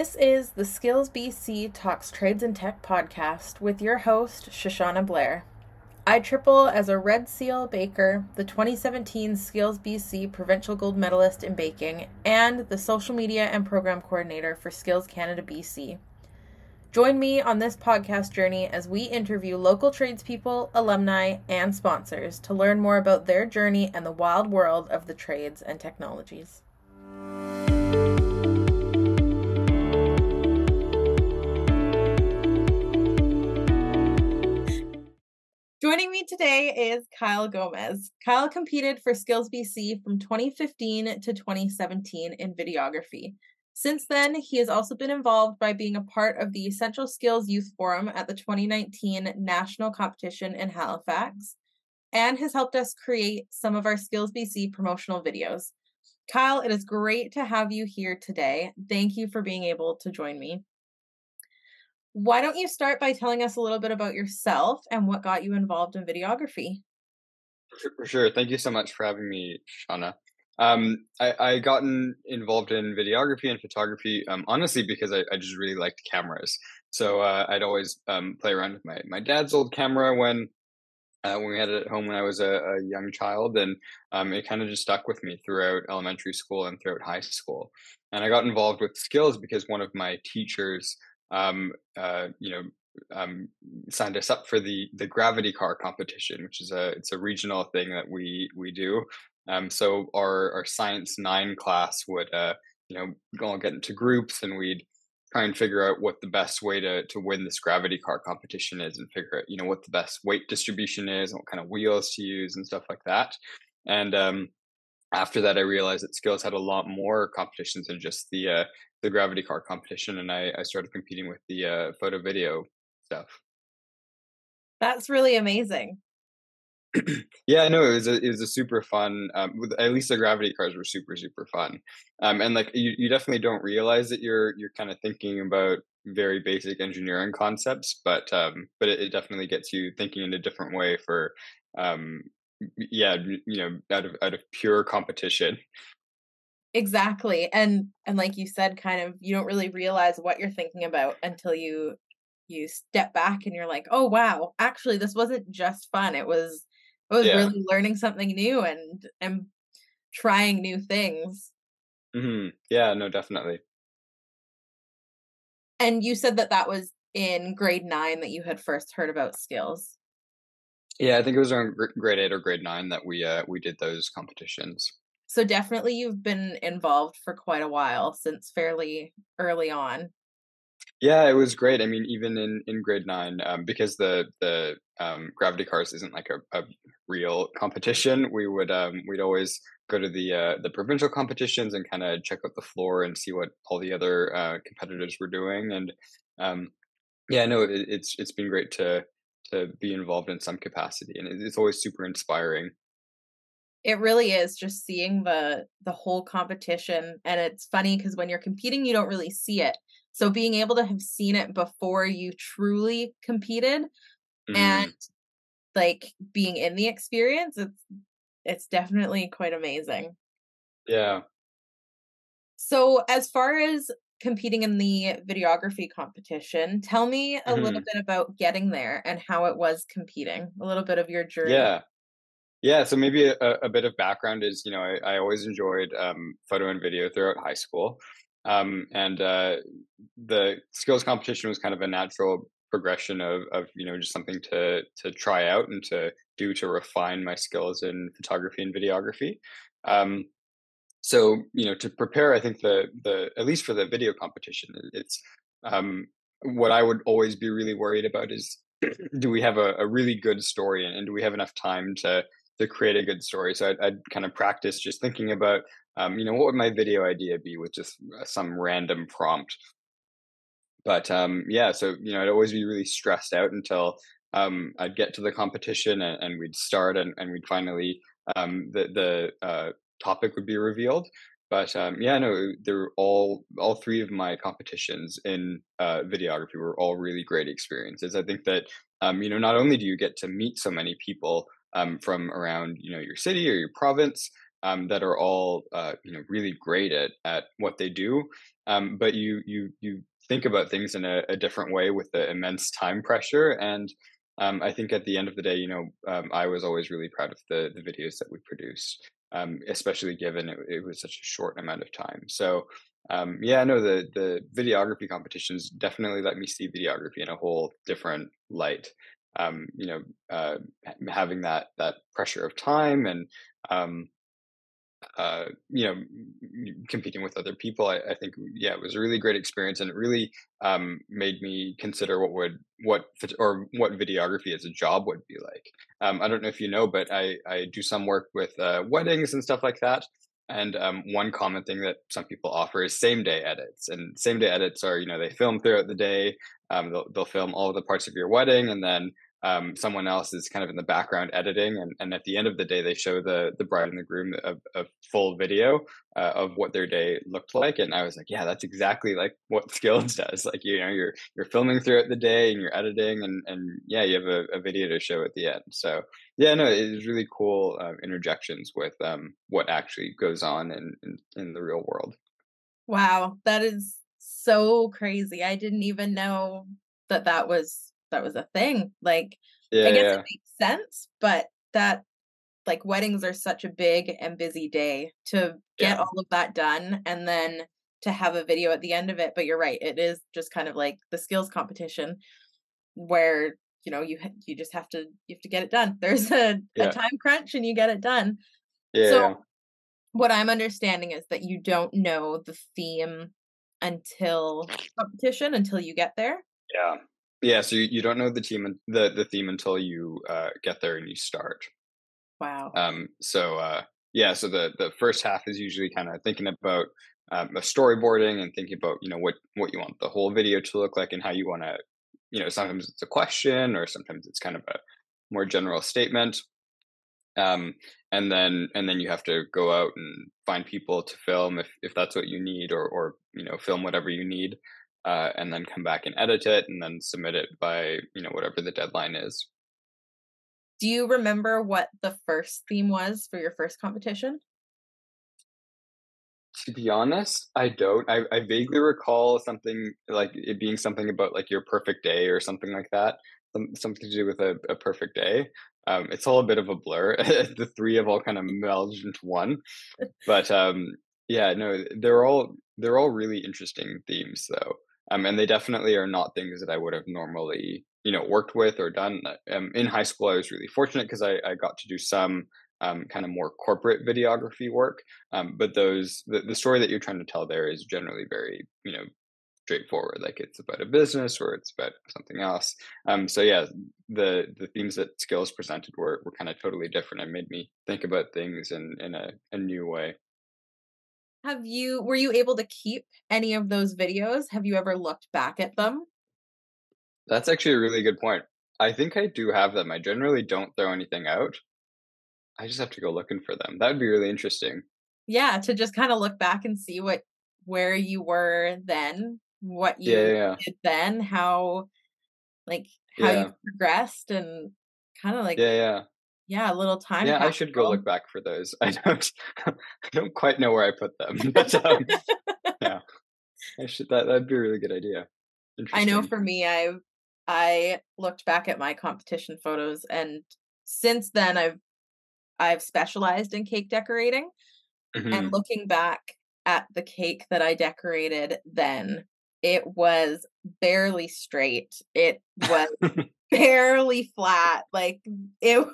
This is the Skills BC Talks Trades and Tech podcast with your host, Shoshana Blair. I triple as a Red Seal Baker, the 2017 Skills BC Provincial Gold Medalist in Baking, and the social media and program coordinator for Skills Canada BC. Join me on this podcast journey as we interview local tradespeople, alumni, and sponsors to learn more about their journey and the wild world of the trades and technologies. Joining me today is Kyle Gomes. Kyle competed for Skills BC from 2015 to 2017 in videography. Since then, he has also been involved by being a part of the Essential Skills Youth Forum at the 2019 national competition in Halifax and has helped us create some of our Skills BC promotional videos. Kyle, it is great to have you here today. Thank you for being able to join me. Why don't you start by telling us a little bit about yourself and what got you involved in videography? For sure. Thank you so much for having me, Shauna. Um, I, I gotten involved in videography and photography, um, honestly, because I, I just really liked cameras. So uh, I'd always um, play around with my, my dad's old camera when uh, when we had it at home when I was a, a young child, and um, it kind of just stuck with me throughout elementary school and throughout high school. And I got involved with skills because one of my teachers um, uh, you know, um, signed us up for the the gravity car competition, which is a it's a regional thing that we we do. Um, so our our science nine class would uh, you know all get into groups and we'd try and figure out what the best way to to win this gravity car competition is and figure out you know what the best weight distribution is and what kind of wheels to use and stuff like that. And um, after that, I realized that skills had a lot more competitions than just the uh, the gravity car competition, and I, I started competing with the uh, photo video stuff. That's really amazing. yeah, I know it was a it was a super fun. Um, with, at least the gravity cars were super super fun, um, and like you, you definitely don't realize that you're you're kind of thinking about very basic engineering concepts, but um, but it, it definitely gets you thinking in a different way for um, yeah, you know, out of out of pure competition. Exactly. And and like you said kind of you don't really realize what you're thinking about until you you step back and you're like, "Oh wow, actually this wasn't just fun. It was it was yeah. really learning something new and and trying new things." Mhm. Yeah, no, definitely. And you said that that was in grade 9 that you had first heard about skills. Yeah, I think it was around grade 8 or grade 9 that we uh we did those competitions. So definitely you've been involved for quite a while since fairly early on. Yeah, it was great. I mean, even in, in grade nine, um, because the the um, gravity cars isn't like a, a real competition, we would um, we'd always go to the uh, the provincial competitions and kind of check out the floor and see what all the other uh, competitors were doing. And um, yeah, no, it, it's it's been great to to be involved in some capacity, and it's always super inspiring. It really is just seeing the the whole competition and it's funny because when you're competing you don't really see it. So being able to have seen it before you truly competed mm. and like being in the experience it's it's definitely quite amazing. Yeah. So as far as competing in the videography competition tell me a mm-hmm. little bit about getting there and how it was competing a little bit of your journey yeah yeah, so maybe a, a bit of background is, you know, I, I always enjoyed um, photo and video throughout high school. Um, and uh, the skills competition was kind of a natural progression of, of, you know, just something to to try out and to do to refine my skills in photography and videography. Um, so, you know, to prepare, I think the the at least for the video competition, it's um, what I would always be really worried about is do we have a, a really good story and, and do we have enough time to to create a good story. So I'd, I'd kind of practice just thinking about, um, you know, what would my video idea be with just uh, some random prompt. But um, yeah, so you know, I'd always be really stressed out until um, I'd get to the competition and, and we'd start and, and we'd finally um, the the uh, topic would be revealed. But um, yeah, no, they're all all three of my competitions in uh, videography were all really great experiences. I think that um, you know not only do you get to meet so many people um, from around you know your city or your province um, that are all uh, you know really great at at what they do. Um, but you you you think about things in a, a, different way with the immense time pressure and um, I think at the end of the day, you know, um, I was always really proud of the the videos that we produced, um, especially given it, it, was such a short amount of time. So um, yeah, no, the the videography competitions definitely let me see videography in a whole different light. Um, you know, uh, having that that pressure of time and um, uh, you know, competing with other people, I, I, think, yeah, it was a really great experience, and it really um, made me consider what would what or what videography as a job would be like. Um, I don't know if you know, but I I do some work with uh, weddings and stuff like that. And um, one common thing that some people offer is same day edits. And same day edits are, you know, they film throughout the day. Um, they'll, they'll film all the parts of your wedding, and then um, someone else is kind of in the background editing, and, and at the end of the day, they show the the bride and the groom a, a full video uh, of what their day looked like. And I was like, yeah, that's exactly like what Skills does. Like you know, you're you're filming throughout the day and you're editing, and and yeah, you have a, a video to show at the end. So yeah, no, it was really cool uh, interjections with um, what actually goes on in, in in the real world. Wow, that is so crazy. I didn't even know that that was that was a thing. Like yeah, I guess yeah. it makes sense, but that like weddings are such a big and busy day to get yeah. all of that done and then to have a video at the end of it. But you're right, it is just kind of like the skills competition where you know you you just have to you have to get it done. There's a, a time crunch and you get it done. Yeah. So what I'm understanding is that you don't know the theme until competition until you get there. Yeah. Yeah, so you, you don't know the team the the theme until you uh, get there and you start. Wow. Um. So uh, yeah. So the the first half is usually kind of thinking about um, storyboarding and thinking about you know what what you want the whole video to look like and how you want to you know sometimes it's a question or sometimes it's kind of a more general statement. Um, and then and then you have to go out and find people to film if if that's what you need or or you know film whatever you need uh, and then come back and edit it and then submit it by you know whatever the deadline is. Do you remember what the first theme was for your first competition? To be honest i don't. I, I vaguely recall something like it being something about like your perfect day or something like that Some, something to do with a, a perfect day. Um, it's all a bit of a blur the three have all kind of melded into one. But um, yeah no they're all they're all really interesting themes though um, and they definitely are not things that I would have normally, you know, worked with or done. Um, in high school, I was really fortunate because I, I got to do some um, kind of more corporate videography work. Um, but those the, the story that you're trying to tell there is generally very, you know, straightforward. Like it's about a business or it's about something else. Um, so yeah, the the themes that skills presented were were kind of totally different and made me think about things in in a, a new way. Have you were you able to keep any of those videos? Have you ever looked back at them? That's actually a really good point. I think I do have them. I generally don't throw anything out. I just have to go looking for them. That would be really interesting. Yeah, to just kind of look back and see what where you were then, what you yeah, yeah. did then, how like how yeah. you progressed and kind of like yeah, yeah yeah, a little time. Yeah, I should go look back for those. I don't, I don't quite know where I put them, but um, yeah, I should. That that'd be a really good idea. I know for me, I I looked back at my competition photos, and since then, I've I've specialized in cake decorating, mm-hmm. and looking back at the cake that I decorated then, it was barely straight. It was barely flat. Like it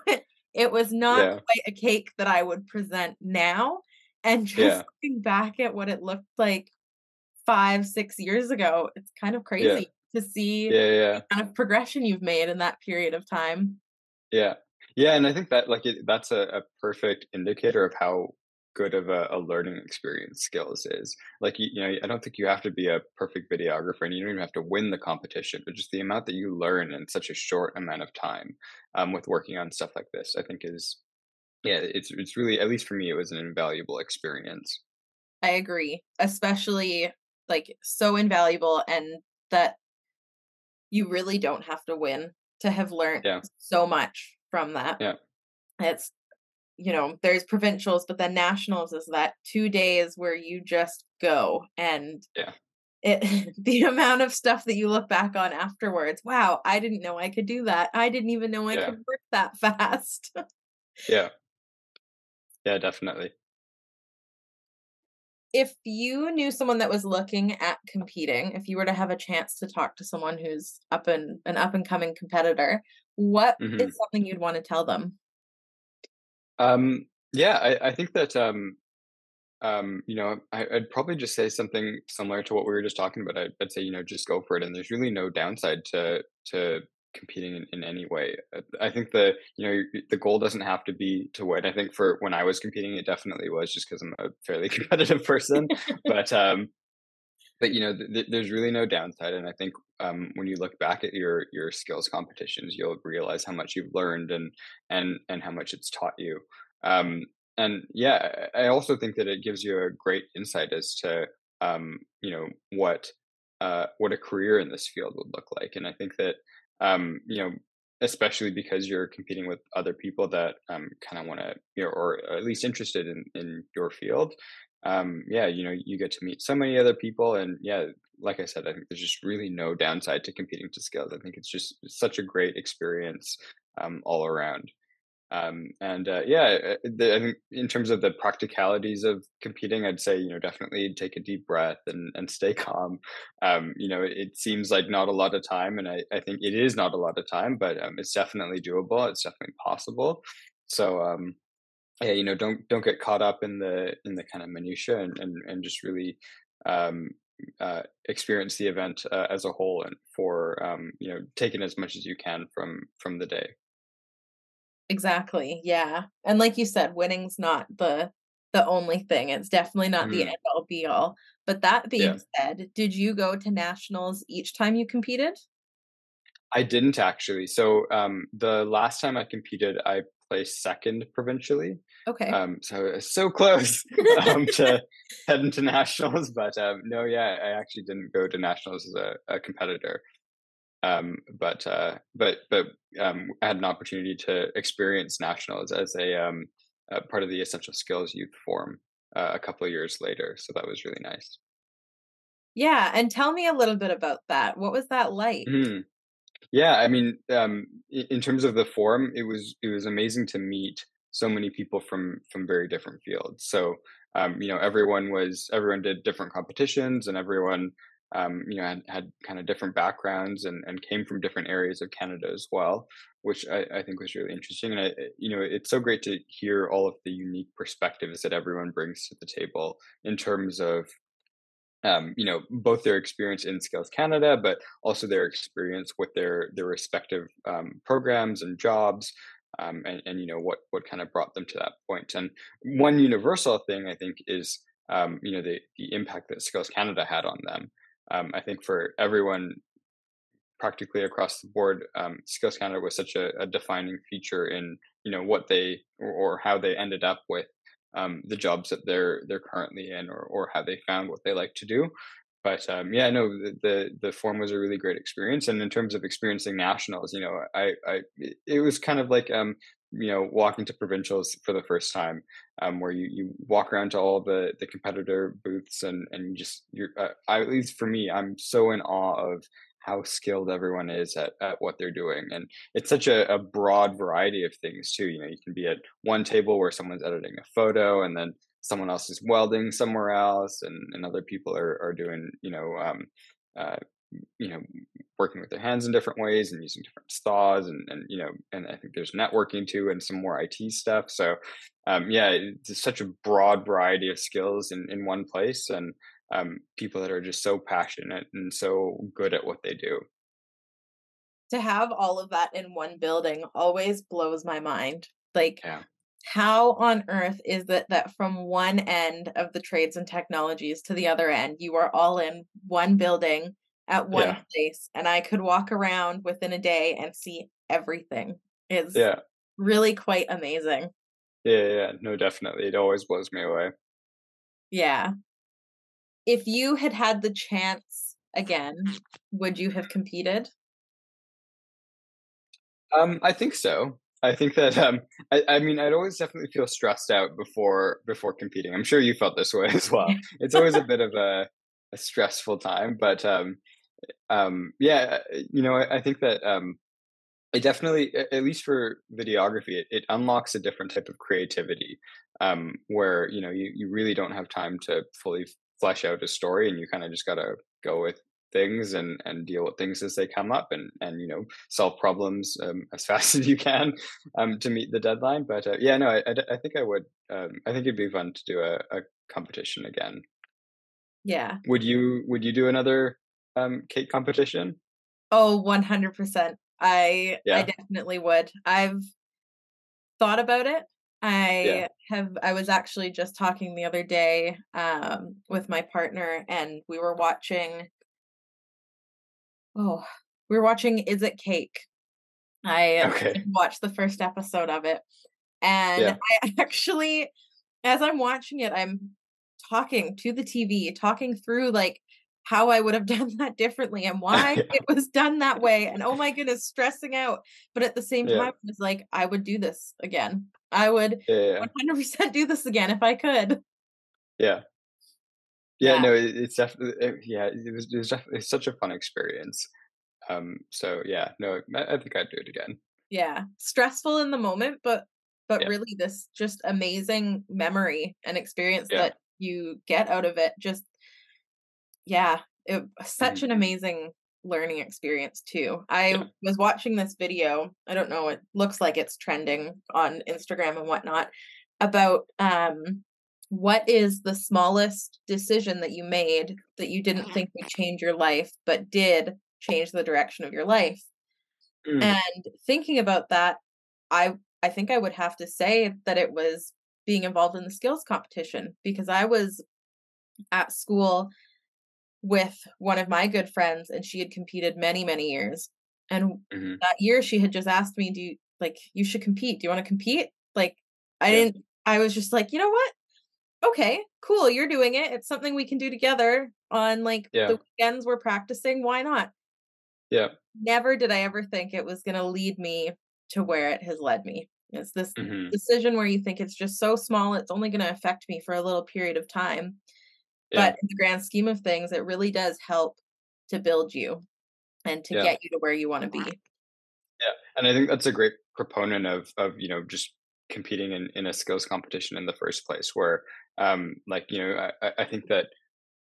it was not yeah. quite a cake that I would present now. And just yeah. looking back at what it looked like five, six years ago, it's kind of crazy yeah. to see yeah, yeah. kind of progression you've made in that period of time. Yeah. Yeah. And I think that like it, that's a, a perfect indicator of how good of a, a, learning experience skills is. Like you, you, know, I don't think you have to be a perfect videographer, and you don't even have to win the competition, but just the amount that you learn in such a short amount of time um, with working on stuff like this, I think is, yeah, it's it's really at least for me, it was an invaluable experience. I agree, especially like so invaluable, and that you really don't have to win to have learned yeah. so much from that. Yeah, it's you know, there's provincials, but then nationals is that two days where you just go and yeah. It, the amount of stuff that you look back on afterwards. Wow, I didn't know I could do that. I didn't even know I yeah. could work that fast. yeah. Yeah, definitely. If you knew someone that was looking at competing, if you were to have a chance to talk to someone who's up and an up and coming competitor, what mm-hmm. is something you'd want to tell them? Um, yeah, I, I think that um, um, you know, I, would probably just say something similar to what we were just talking about. I'd, I'd, say, you know, just go for it, and there's really no downside to to competing in, in any way. Uh, I think the you know the goal doesn't have to be to win. I think for when I was competing, it definitely was just because I'm a fairly competitive person. but um, but you know, th- there's really no downside, and I think um, when you look back at your your skills competitions, you'll realize how much you've learned and and and how much it's taught you. Um, and yeah, I also think that it gives you a great insight as to um, you know what uh, what a career in this field would look like. And I think that um, you know especially because you're competing with other people that um, kind of want to you know or at least interested in in your field. Um, yeah, you know, you get to meet so many other people, and yeah, like I said, I think there's just really no downside to competing to skills. I think it's just such a great experience um, all around. Um, and uh, yeah, uh, the, I think in terms of the practicalities of competing, I'd say you know definitely take a deep breath and and stay calm. Um, you know, it, it, seems like not a lot of time, and I, I think it is not a lot of time, but um, it's definitely doable. It's definitely possible. So um, yeah, you know, don't don't get caught up in the in the kind of minutia, and and, and just really um, uh, experience the event uh, as a whole, and for um, you know, taking as much as you can from from the day. Exactly. Yeah. And like you said, winning's not the the only thing. It's definitely not mm. the end all be all. But that being yeah. said, did you go to nationals each time you competed? I didn't actually. So um the last time I competed, I placed second provincially. Okay. Um so so close um to heading to nationals, but um no, yeah, I actually didn't go to nationals as a, a competitor. Um, but uh, but but um, I had an opportunity to experience nationals as a, um, a part of the Essential Skills Youth Forum uh, a couple of years later. So that was really nice. Yeah, and tell me a little bit about that. What was that like? Mm-hmm. Yeah, I mean, um, in terms of the forum, it was it was amazing to meet so many people from from very different fields. So um, you know, everyone was everyone did different competitions, and everyone um, you know, had, had kind of different backgrounds and, and came from different areas of Canada as well, which I, I think was really interesting. And I, you know, it's so great to hear all of the unique perspectives that everyone brings to the table in terms of, um, you know, both their experience in Skills Canada, but also their experience with their their respective um, programs and jobs. Um, and, and you know what what kind of brought them to that point. And one universal thing I think is um, you know the the impact that Skills Canada had on them um, I think for everyone practically across the board, um, Skills Canada was such a, a, defining feature in you know what they or, or how they ended up with um, the jobs that they're they're currently in, or or how they found what they like to do. But um, yeah, no, the, the, the forum was a really great experience, and in terms of experiencing nationals, you know, I I it was kind of like um, you know walking to provincials for the first time um, where you, you walk around to all the the competitor booths and and just you're uh, I, at least for me i'm so in awe of how skilled everyone is at, at what they're doing and it's such a, a broad variety of things too you know you can be at one table where someone's editing a photo and then someone else is welding somewhere else and, and other people are, are doing you know um, uh, you know working with their hands in different ways and using different saws and and you know and I think there's networking too and some more IT stuff. So um, yeah, it's such a broad variety of skills in in one place and um, people that are just so passionate and so good at what they do. To have all of that in one building always blows my mind. Like yeah. how on earth is it that from one end of the trades and technologies to the other end you are all in one building at one yeah. place and I could walk around within a day and see everything. Is yeah. really quite amazing. Yeah, yeah, no, definitely. It always blows me away. Yeah. If you had had the chance again, would you have competed? Um, I think so. I think that um, I, I, mean, I'd always definitely feel stressed out before before competing. I'm sure you felt this way as well. It's always a bit of a, a stressful time, but um, um, yeah, you know, I, I think that um, it definitely, at least for videography, it, it unlocks a different type of creativity um, where you know you you really don't have time to fully flesh out a story, and you kind of just gotta go with things and and deal with things as they come up and and you know solve problems um, as fast as you can um, to meet the deadline but uh, yeah no I, I, I, think i would um, i think it'd be fun to do a, a, competition again. Yeah. Would you would you do another um, cake competition? Oh 100% i yeah. i definitely would. I've thought about it I yeah. have I was actually just talking the other day um, with my partner and we were watching oh, we were watching Is It Cake? I okay. watched the first episode of it. And yeah. I actually, as I'm watching it, I'm talking to the TV, talking through like how I would have done that differently and why it was done that way. And oh my goodness, stressing out. But at the same time, yeah. it's like, I would do this again. I would yeah, 100% do this again if I could. Yeah. Yeah, yeah. no, it, it's definitely it, yeah. It was, it was definitely such a fun experience. Um, so yeah, no, I, I, think I'd do it again. Yeah, stressful in the moment, but but yeah. really this just amazing memory and experience that you get out of it. Just yeah, it such mm-hmm. an amazing learning experience too. I yeah. was watching this video. I don't know. It looks like it's trending on Instagram and whatnot about um what is the smallest decision that you made that you didn't think would change your life but did change the direction of your life mm. and thinking about that i i think i would have to say that it was being involved in the skills competition because i was at school with one of my good friends and she had competed many many years and mm-hmm. that year she had just asked me do you like you should compete do you want to compete like i yeah. didn't i was just like you know what okay, cool, you're doing it. It's something we can do together on like yeah. the weekends we're practicing. Why not? Yeah. Never did I ever think it was going to lead me to where it has led me. It's this mm-hmm. decision where you think it's just so small, it's only going to affect me for a little period of time. Yeah. But in the grand scheme of things, it really does help to build you and to yeah. get you to where you want to be. Yeah. And I think that's a great proponent of of, you know, just competing in, in a skills competition in the first place where um, like you know I, I think that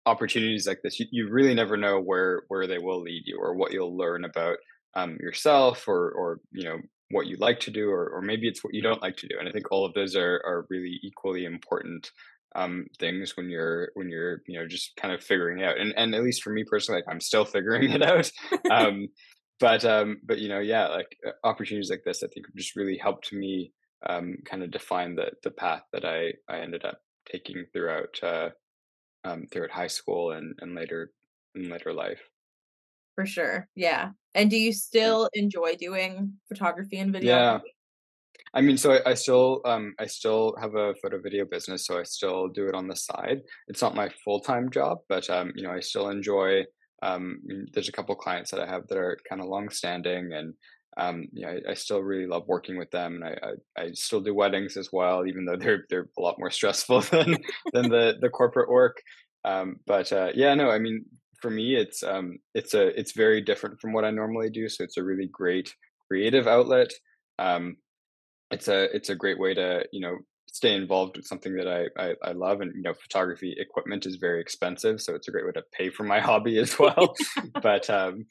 opportunities like this you, you really never know where where they will lead you or what you'll learn about um, yourself or or you know what you like to do or, or maybe it's what you don't like to do and i think all of those are are really equally important um, things when you're when you're you know just kind of figuring out and and at least for me personally like i'm still figuring it out um, but um but you know yeah like uh, opportunities like this i think just really helped me um kind of define the the path that i i ended up taking throughout uh, um, throughout high school and and later in later life. For sure, yeah. And do you still enjoy doing photography and video? Yeah. I mean, so I, I, still um, I still have a photo video business, so I still do it on the side. It's not my full time job, but um, you know, I still enjoy. Um, there's a couple clients that I have that are kind of long standing, and um, you know, I, I, still really love working with them, and I, I, I, still do weddings as well, even though they're they're a lot more stressful than than the the corporate work. Um, but uh, yeah, no, I mean, for me, it's um, it's a it's very different from what I normally do, so it's a really great creative outlet. Um, it's a it's a great way to you know stay involved with something that I, I, I love and you know photography equipment is very expensive so it's a great way to pay for my hobby as well but um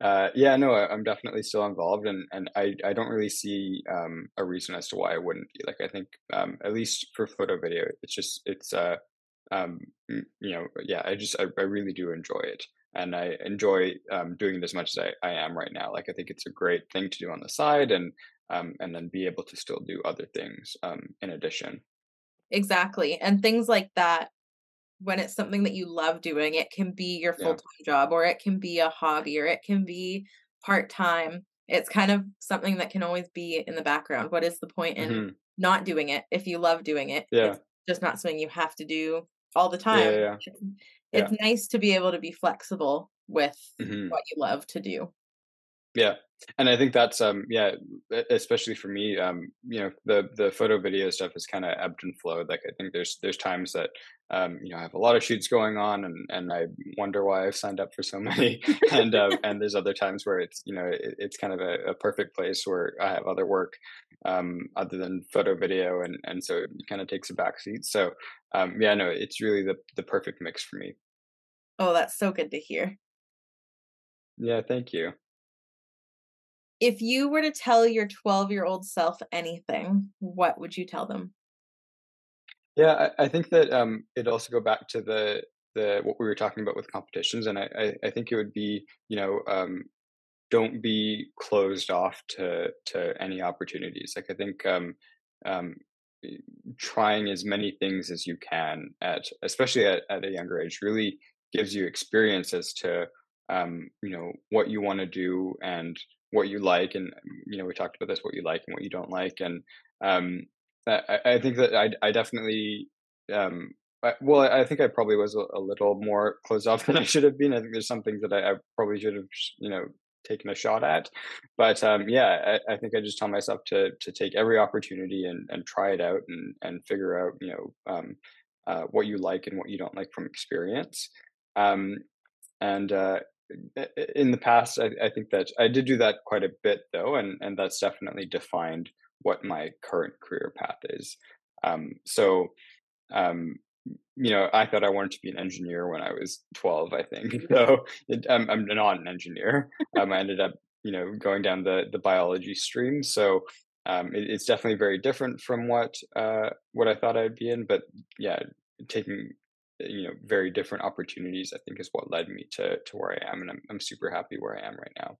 uh, yeah, no, I'm definitely still involved, and and I I don't really see um, a reason as to why I wouldn't be. Like I think um, at least for photo video, it's just it's uh um you know yeah I just I, I really do enjoy it, and I enjoy um, doing it as much as I, I am right now. Like I think it's a great thing to do on the side, and um and then be able to still do other things um in addition. Exactly, and things like that when it's something that you love doing, it can be your full time yeah. job or it can be a hobby or it can be part time. It's kind of something that can always be in the background. What is the point in mm-hmm. not doing it if you love doing it? Yeah. It's just not something you have to do all the time. Yeah, yeah. It's, nice to be able to be flexible with mm-hmm. what you love to do. Yeah. And I think that's um yeah, especially for me, um, you know, the the photo video stuff is kind of ebbed and flowed. Like I think there's there's times that um, you know, I have a lot of shoots going on and and I wonder why I've signed up for so many. and uh, and there's other times where it's, you know, it, it's kind of a, a, perfect place where I have other work um other than photo video and and so it kind of takes a back seat. So um yeah, no, it's really the the perfect mix for me. Oh, that's so good to hear. Yeah, thank you if you were to tell your 12 year old self anything, what would you tell them? Yeah, I, I think that um, it also go back to the the what we were talking about with competitions, and I, I, I think it would be you know um, don't be closed off to to any opportunities. Like I think um, um, trying as many things as you can at especially at, at a younger age really gives you experience as to um, you know what you want to do and what you like and you know we talked about this what you like and what you don't like and um, I, I, think that I, I definitely um, I, well I think I probably was a, a, little more closed off than I should have been. I think there's some things that I, probably should have you know taken a shot at but um, yeah I, think I just tell myself to to take every opportunity and and try it out and and figure out you know um, uh, what you like and what you don't like from experience um, and uh, in the past, I, I, think that I did do that quite a bit though, and and that's definitely defined what my current career path is. Um, so, um, you know, I thought I wanted to be an engineer when I was 12, I think. So it, I'm, I'm not an engineer. Um, I ended up, you know, going down the the biology stream. So um, it, it's definitely very different from what uh, what I thought I'd be in. But yeah, taking you know very different opportunities i think is what led me to to where i am and i'm, I'm super happy where i am right now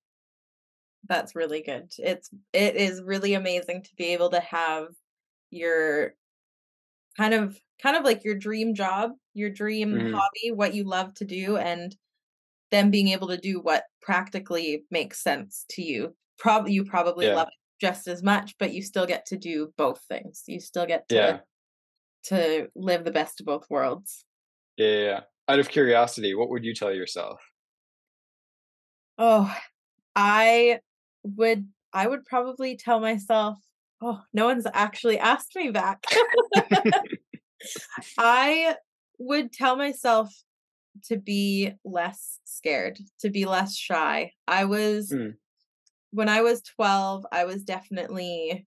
that's really good it's it is really amazing to be able to have your kind of kind of like your dream job your dream mm-hmm. hobby what you love to do and then being able to do what practically makes sense to you probably you probably yeah. love it just as much but you still get to do both things you still get to yeah. to live the best of both worlds yeah, yeah. Out of curiosity, what would you tell yourself? Oh, I would I would probably tell myself, oh, no one's actually asked me back. I would tell myself to be less scared, to be less shy. I was mm. when I was 12, I was definitely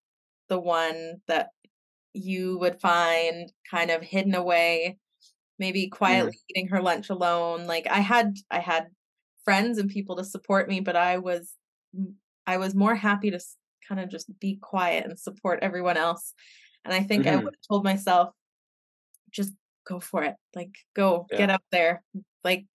the one that you would find kind of hidden away maybe quietly mm. eating her lunch alone like i had i had friends and people to support me but i was i was more happy to kind of just be quiet and support everyone else and i think mm-hmm. i would have told myself just go for it like go yeah. get up there like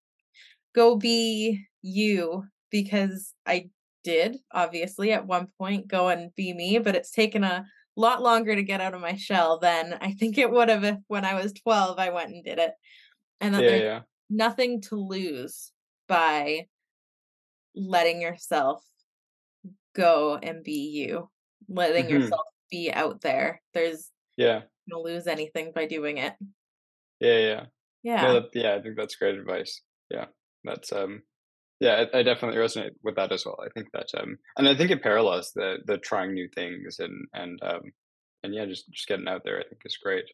go be you because i did obviously at one point go and be me but it's taken a lot longer to get out of my shell than I think it would have if when I was 12 I went and did it. And that yeah, there's yeah. nothing to lose by letting yourself go and be you. Letting mm-hmm. yourself be out there. There's yeah. No lose anything by doing it. Yeah, yeah. Yeah. Yeah, yeah, I think that's great advice. Yeah. That's um yeah, I, I, definitely resonate with that as well. I think that, um, and I think it parallels the the trying new things and and um, and yeah, just just getting out there. I think is great.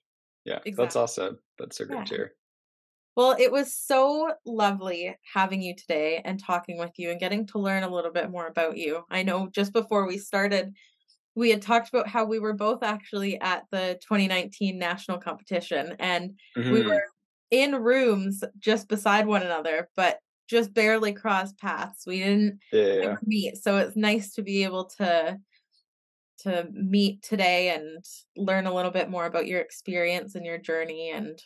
Yeah, exactly. that's awesome. That's so great yeah. to hear. Well, it was so lovely having you today and talking with you and getting to learn a little bit more about you. I know just before we started, we had talked about how we were both actually at the 2019 national competition and mm-hmm. we were in rooms just beside one another, but just barely crossed paths. We didn't yeah. meet, so it's nice to be able to to meet today and learn a little bit more about your experience and your journey and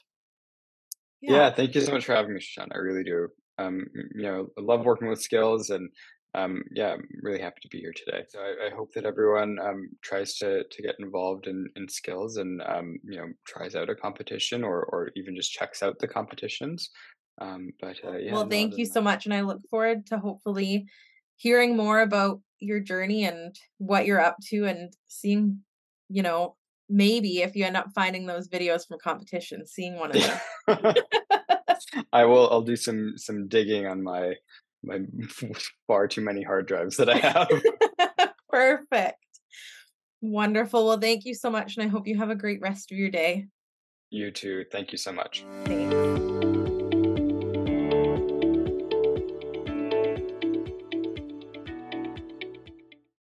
yeah, yeah thank you so much for having me Sean. i really do um you know I love working with skills and um yeah i'm really happy to be here today so i, I hope that everyone um tries to to get involved in in skills and um you know tries out a competition or or even just checks out the competitions um, but uh, yeah. Well, thank you so much, and I look forward to hopefully hearing more about your journey and what you're up to, and seeing, you know, maybe if you end up finding those videos from competition, seeing one of them. I will. I'll do some some digging on my my far too many hard drives that I have. Perfect. Wonderful. Well, thank you so much. And I hope you have a great rest of your day. You too. Thank you so much. Thanks.